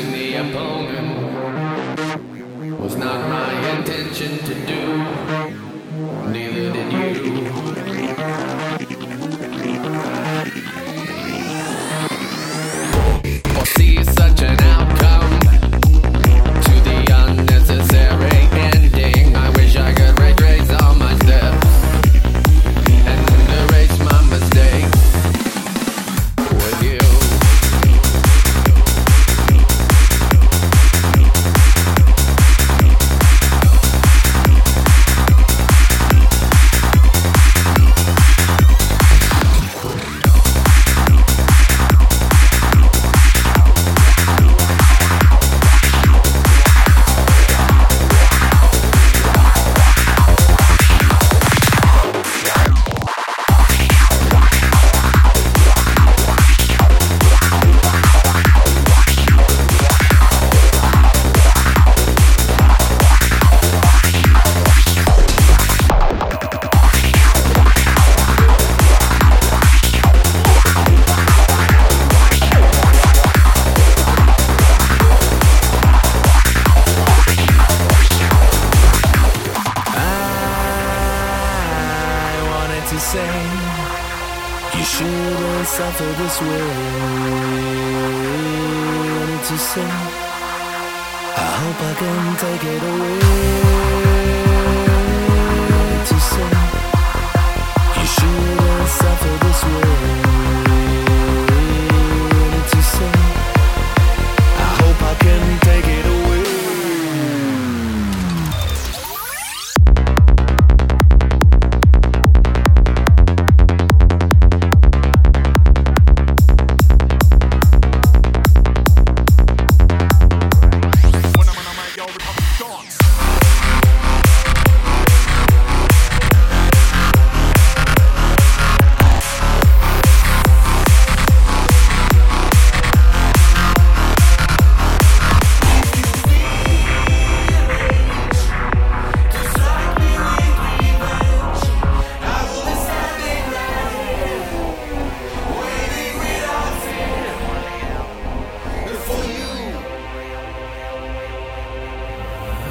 punching the opponent was not my intention to do. to say you shouldn't suffer this way. Wanted to say I hope I can take it away.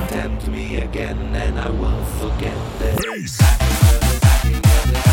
tempt me again, and I will forget this. Peace.